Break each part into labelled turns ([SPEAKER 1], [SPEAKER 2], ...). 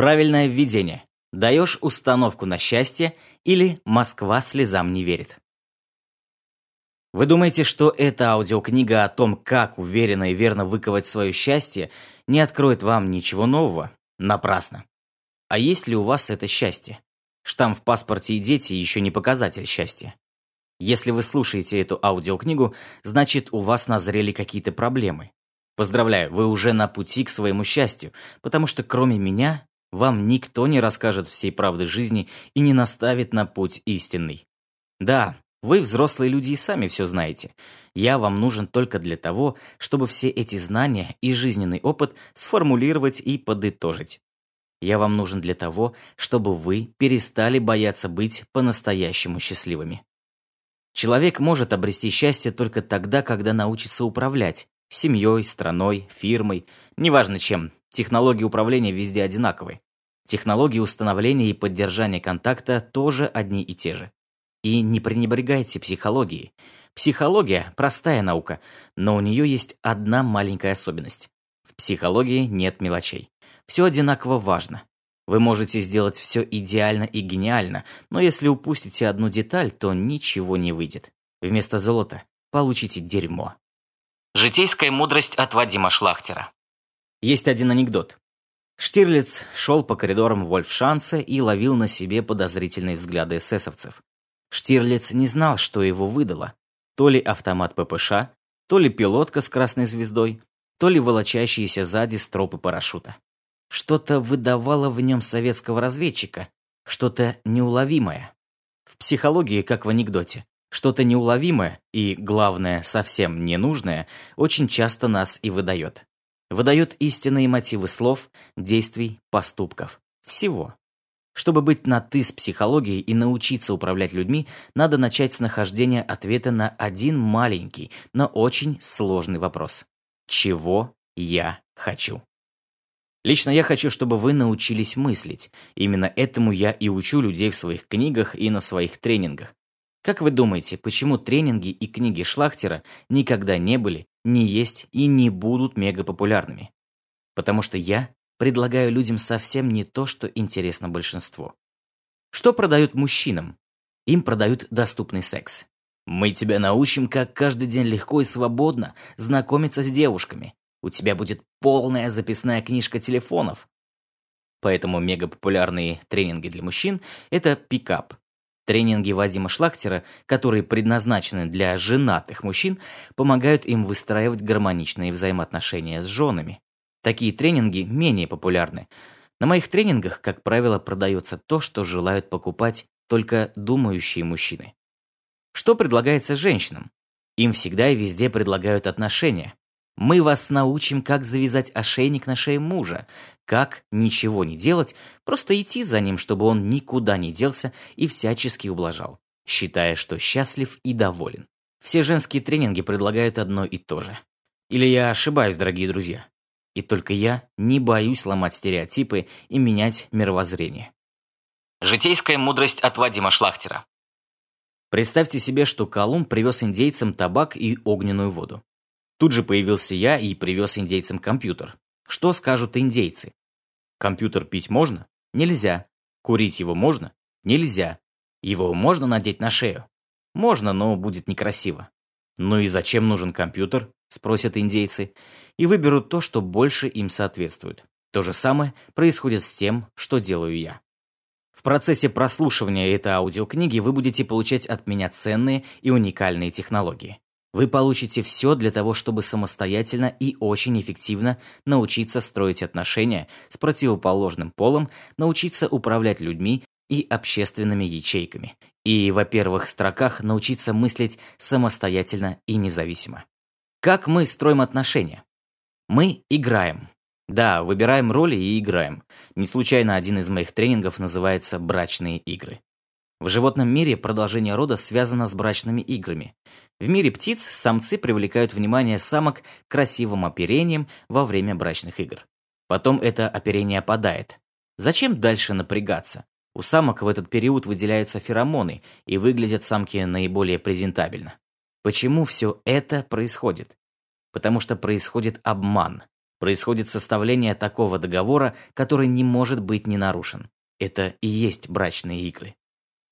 [SPEAKER 1] Правильное введение. Даешь установку на счастье или Москва слезам не верит. Вы думаете, что эта аудиокнига о том, как уверенно и верно выковать свое счастье, не откроет вам ничего нового? Напрасно. А есть ли у вас это счастье? Штамп в паспорте и дети еще не показатель счастья. Если вы слушаете эту аудиокнигу, значит, у вас назрели какие-то проблемы. Поздравляю, вы уже на пути к своему счастью, потому что кроме меня вам никто не расскажет всей правды жизни и не наставит на путь истинный. Да, вы, взрослые люди, и сами все знаете. Я вам нужен только для того, чтобы все эти знания и жизненный опыт сформулировать и подытожить. Я вам нужен для того, чтобы вы перестали бояться быть по-настоящему счастливыми. Человек может обрести счастье только тогда, когда научится управлять семьей, страной, фирмой, неважно чем. Технологии управления везде одинаковые. Технологии установления и поддержания контакта тоже одни и те же. И не пренебрегайте психологией. Психология – простая наука, но у нее есть одна маленькая особенность. В психологии нет мелочей. Все одинаково важно. Вы можете сделать все идеально и гениально, но если упустите одну деталь, то ничего не выйдет. Вместо золота получите дерьмо. Житейская мудрость от Вадима Шлахтера. Есть один анекдот. Штирлиц шел по коридорам Вольфшанца и ловил на себе подозрительные взгляды эсэсовцев. Штирлиц не знал, что его выдало. То ли автомат ППШ, то ли пилотка с красной звездой, то ли волочащиеся сзади стропы парашюта. Что-то выдавало в нем советского разведчика, что-то неуловимое. В психологии, как в анекдоте, что-то неуловимое и, главное, совсем ненужное, очень часто нас и выдает. Выдает истинные мотивы слов, действий, поступков. Всего. Чтобы быть на «ты» с психологией и научиться управлять людьми, надо начать с нахождения ответа на один маленький, но очень сложный вопрос. Чего я хочу? Лично я хочу, чтобы вы научились мыслить. Именно этому я и учу людей в своих книгах и на своих тренингах. Как вы думаете, почему тренинги и книги Шлахтера никогда не были, не есть и не будут мегапопулярными? Потому что я предлагаю людям совсем не то, что интересно большинству. Что продают мужчинам? Им продают доступный секс. Мы тебя научим, как каждый день легко и свободно знакомиться с девушками. У тебя будет полная записная книжка телефонов. Поэтому мегапопулярные тренинги для мужчин – это пикап. Тренинги Вадима Шлахтера, которые предназначены для женатых мужчин, помогают им выстраивать гармоничные взаимоотношения с женами. Такие тренинги менее популярны. На моих тренингах, как правило, продается то, что желают покупать только думающие мужчины. Что предлагается женщинам? Им всегда и везде предлагают отношения. Мы вас научим, как завязать ошейник на шее мужа, как ничего не делать, просто идти за ним, чтобы он никуда не делся и всячески ублажал, считая, что счастлив и доволен. Все женские тренинги предлагают одно и то же. Или я ошибаюсь, дорогие друзья? И только я не боюсь ломать стереотипы и менять мировоззрение. Житейская мудрость от Вадима Шлахтера. Представьте себе, что Колумб привез индейцам табак и огненную воду. Тут же появился я и привез индейцам компьютер. Что скажут индейцы? Компьютер пить можно? Нельзя. Курить его можно? Нельзя. Его можно надеть на шею? Можно, но будет некрасиво. Ну и зачем нужен компьютер? Спросят индейцы и выберут то, что больше им соответствует. То же самое происходит с тем, что делаю я. В процессе прослушивания этой аудиокниги вы будете получать от меня ценные и уникальные технологии. Вы получите все для того, чтобы самостоятельно и очень эффективно научиться строить отношения с противоположным полом, научиться управлять людьми и общественными ячейками. И, во-первых, строках научиться мыслить самостоятельно и независимо. Как мы строим отношения? Мы играем. Да, выбираем роли и играем. Не случайно один из моих тренингов называется «Брачные игры». В животном мире продолжение рода связано с брачными играми. В мире птиц самцы привлекают внимание самок красивым оперением во время брачных игр. Потом это оперение опадает. Зачем дальше напрягаться? У самок в этот период выделяются феромоны, и выглядят самки наиболее презентабельно. Почему все это происходит? потому что происходит обман. Происходит составление такого договора, который не может быть не нарушен. Это и есть брачные игры.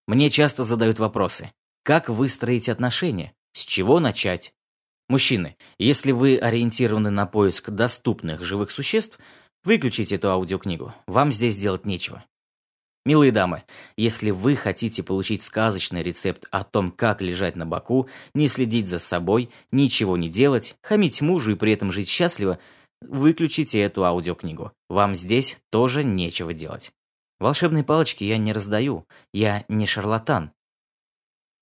[SPEAKER 1] Мне часто задают вопросы. Как выстроить отношения? С чего начать? Мужчины, если вы ориентированы на поиск доступных живых существ, выключите эту аудиокнигу. Вам здесь делать нечего. Милые дамы, если вы хотите получить сказочный рецепт о том, как лежать на боку, не следить за собой, ничего не делать, хамить мужу и при этом жить счастливо, выключите эту аудиокнигу. Вам здесь тоже нечего делать. Волшебные палочки я не раздаю, я не шарлатан.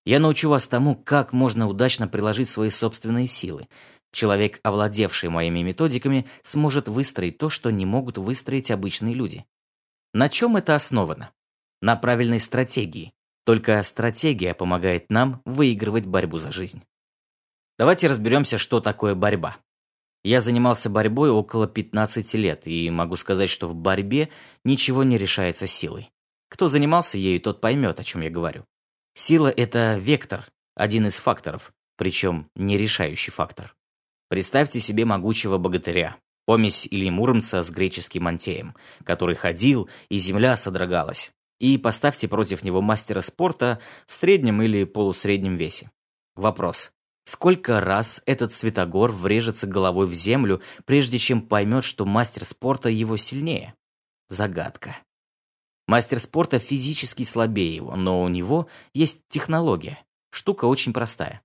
[SPEAKER 1] Я научу вас тому, как можно удачно приложить свои собственные силы. Человек, овладевший моими методиками, сможет выстроить то, что не могут выстроить обычные люди. На чем это основано? На правильной стратегии. Только стратегия помогает нам выигрывать борьбу за жизнь. Давайте разберемся, что такое борьба. Я занимался борьбой около 15 лет, и могу сказать, что в борьбе ничего не решается силой. Кто занимался ею, тот поймет, о чем я говорю. Сила – это вектор, один из факторов, причем не решающий фактор. Представьте себе могучего богатыря, помесь или муромца с греческим антеем, который ходил, и земля содрогалась. И поставьте против него мастера спорта в среднем или полусреднем весе. Вопрос. Сколько раз этот Святогор врежется головой в землю, прежде чем поймет, что мастер спорта его сильнее? Загадка. Мастер спорта физически слабее его, но у него есть технология. Штука очень простая.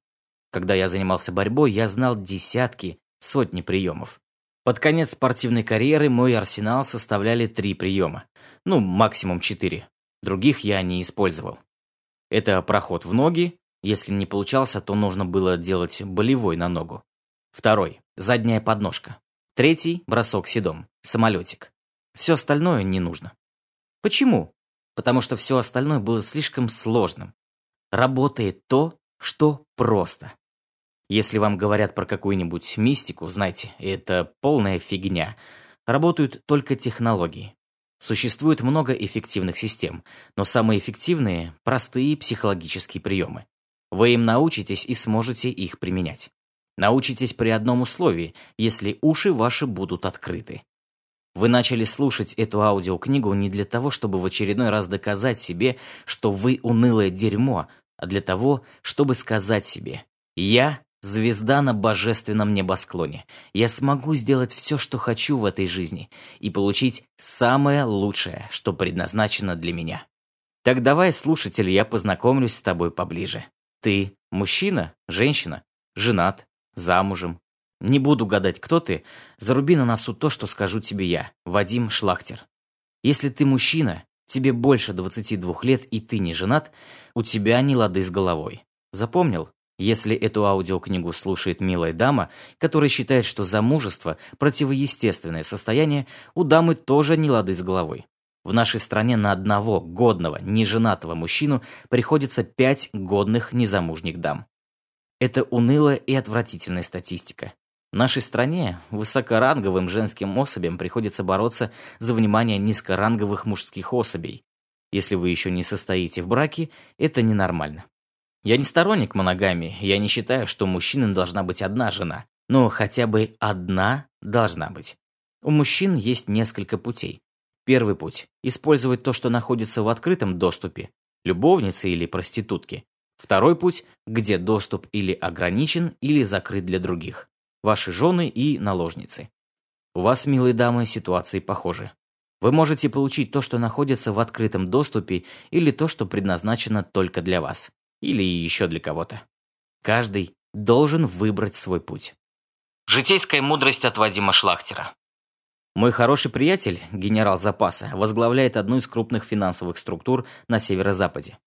[SPEAKER 1] Когда я занимался борьбой, я знал десятки, сотни приемов. Под конец спортивной карьеры мой арсенал составляли три приема. Ну, максимум четыре. Других я не использовал. Это проход в ноги. Если не получался, то нужно было делать болевой на ногу. Второй – задняя подножка. Третий – бросок седом, самолетик. Все остальное не нужно. Почему? Потому что все остальное было слишком сложным. Работает то, что просто. Если вам говорят про какую-нибудь мистику, знайте, это полная фигня. Работают только технологии. Существует много эффективных систем, но самые эффективные – простые психологические приемы. Вы им научитесь и сможете их применять. Научитесь при одном условии, если уши ваши будут открыты. Вы начали слушать эту аудиокнигу не для того, чтобы в очередной раз доказать себе, что вы унылое дерьмо, а для того, чтобы сказать себе «Я – звезда на божественном небосклоне. Я смогу сделать все, что хочу в этой жизни и получить самое лучшее, что предназначено для меня». Так давай, слушатель, я познакомлюсь с тобой поближе. Ты мужчина, женщина, женат, замужем, не буду гадать, кто ты. Заруби на носу то, что скажу тебе я, Вадим Шлахтер. Если ты мужчина, тебе больше 22 лет и ты не женат, у тебя не лады с головой. Запомнил? Если эту аудиокнигу слушает милая дама, которая считает, что замужество – противоестественное состояние, у дамы тоже не лады с головой. В нашей стране на одного годного, неженатого мужчину приходится пять годных незамужних дам. Это унылая и отвратительная статистика. В нашей стране высокоранговым женским особям приходится бороться за внимание низкоранговых мужских особей. Если вы еще не состоите в браке, это ненормально. Я не сторонник моногамии, я не считаю, что у мужчины должна быть одна жена, но хотя бы одна должна быть. У мужчин есть несколько путей. Первый путь – использовать то, что находится в открытом доступе, любовницы или проститутки. Второй путь – где доступ или ограничен, или закрыт для других ваши жены и наложницы. У вас, милые дамы, ситуации похожи. Вы можете получить то, что находится в открытом доступе, или то, что предназначено только для вас, или еще для кого-то. Каждый должен выбрать свой путь. Житейская мудрость от Вадима Шлахтера. Мой хороший приятель, генерал запаса, возглавляет одну из крупных финансовых структур на северо-западе.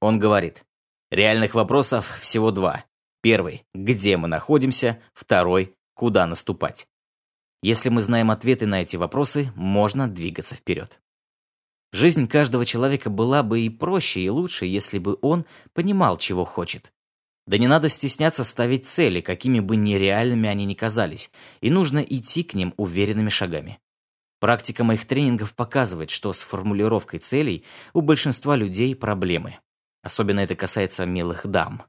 [SPEAKER 1] Он говорит, реальных вопросов всего два. Первый – где мы находимся, второй – куда наступать. Если мы знаем ответы на эти вопросы, можно двигаться вперед. Жизнь каждого человека была бы и проще, и лучше, если бы он понимал, чего хочет. Да не надо стесняться ставить цели, какими бы нереальными они ни казались, и нужно идти к ним уверенными шагами. Практика моих тренингов показывает, что с формулировкой целей у большинства людей проблемы. Особенно это касается милых дам.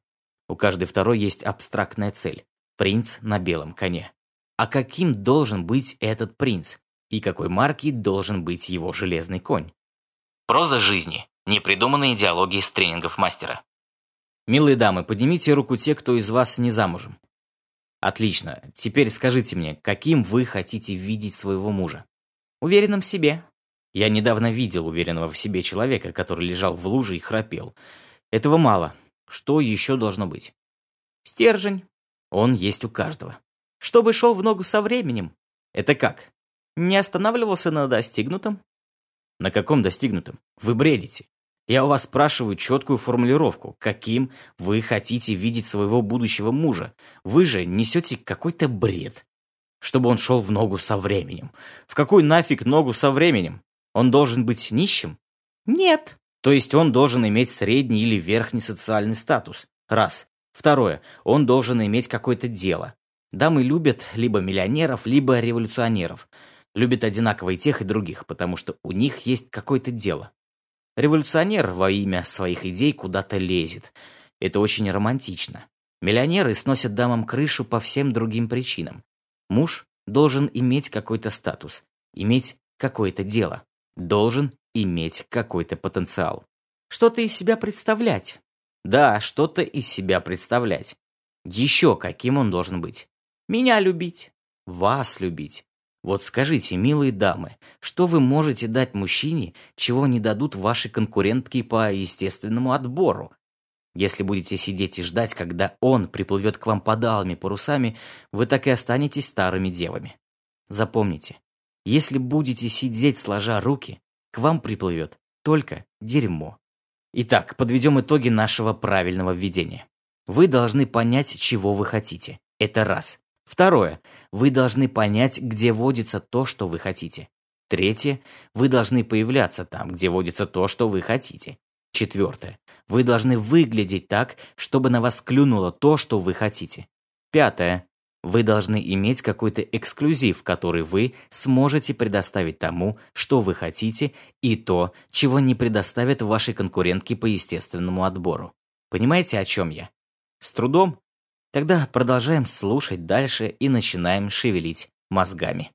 [SPEAKER 1] У каждой второй есть абстрактная цель – принц на белом коне. а каким должен быть этот принц и какой марки должен быть его железный конь. Проза жизни. Непридуманные диалоги из тренингов мастера. Милые дамы, поднимите руку те, кто из вас не замужем. Отлично. Теперь скажите мне, каким вы хотите видеть своего мужа? Уверенным в себе. Я недавно видел уверенного в себе человека, который лежал в луже и храпел. Этого мало. Что еще должно быть? Стержень. Он есть у каждого. Чтобы шел в ногу со временем. Это как? Не останавливался на достигнутом? На каком достигнутом? Вы бредите. Я у вас спрашиваю четкую формулировку, каким вы хотите видеть своего будущего мужа. Вы же несете какой-то бред. Чтобы он шел в ногу со временем. В какую нафиг ногу со временем? Он должен быть нищим? Нет. То есть он должен иметь средний или верхний социальный статус. Раз. Второе. Он должен иметь какое-то дело. Дамы любят либо миллионеров, либо революционеров. Любят одинаково и тех, и других, потому что у них есть какое-то дело. Революционер во имя своих идей куда-то лезет. Это очень романтично. Миллионеры сносят дамам крышу по всем другим причинам. Муж должен иметь какой-то статус, иметь какое-то дело, должен иметь какой-то потенциал. Что-то из себя представлять. Да, что-то из себя представлять. Еще каким он должен быть? Меня любить, вас любить, вот скажите, милые дамы, что вы можете дать мужчине, чего не дадут ваши конкурентки по естественному отбору? Если будете сидеть и ждать, когда он приплывет к вам подалыми парусами, вы так и останетесь старыми девами. Запомните, если будете сидеть сложа руки, к вам приплывет только дерьмо. Итак, подведем итоги нашего правильного введения. Вы должны понять, чего вы хотите. Это раз. Второе. Вы должны понять, где водится то, что вы хотите. Третье. Вы должны появляться там, где водится то, что вы хотите. Четвертое. Вы должны выглядеть так, чтобы на вас клюнуло то, что вы хотите. Пятое. Вы должны иметь какой-то эксклюзив, который вы сможете предоставить тому, что вы хотите, и то, чего не предоставят ваши конкурентки по естественному отбору. Понимаете, о чем я? С трудом? Тогда продолжаем слушать дальше и начинаем шевелить мозгами.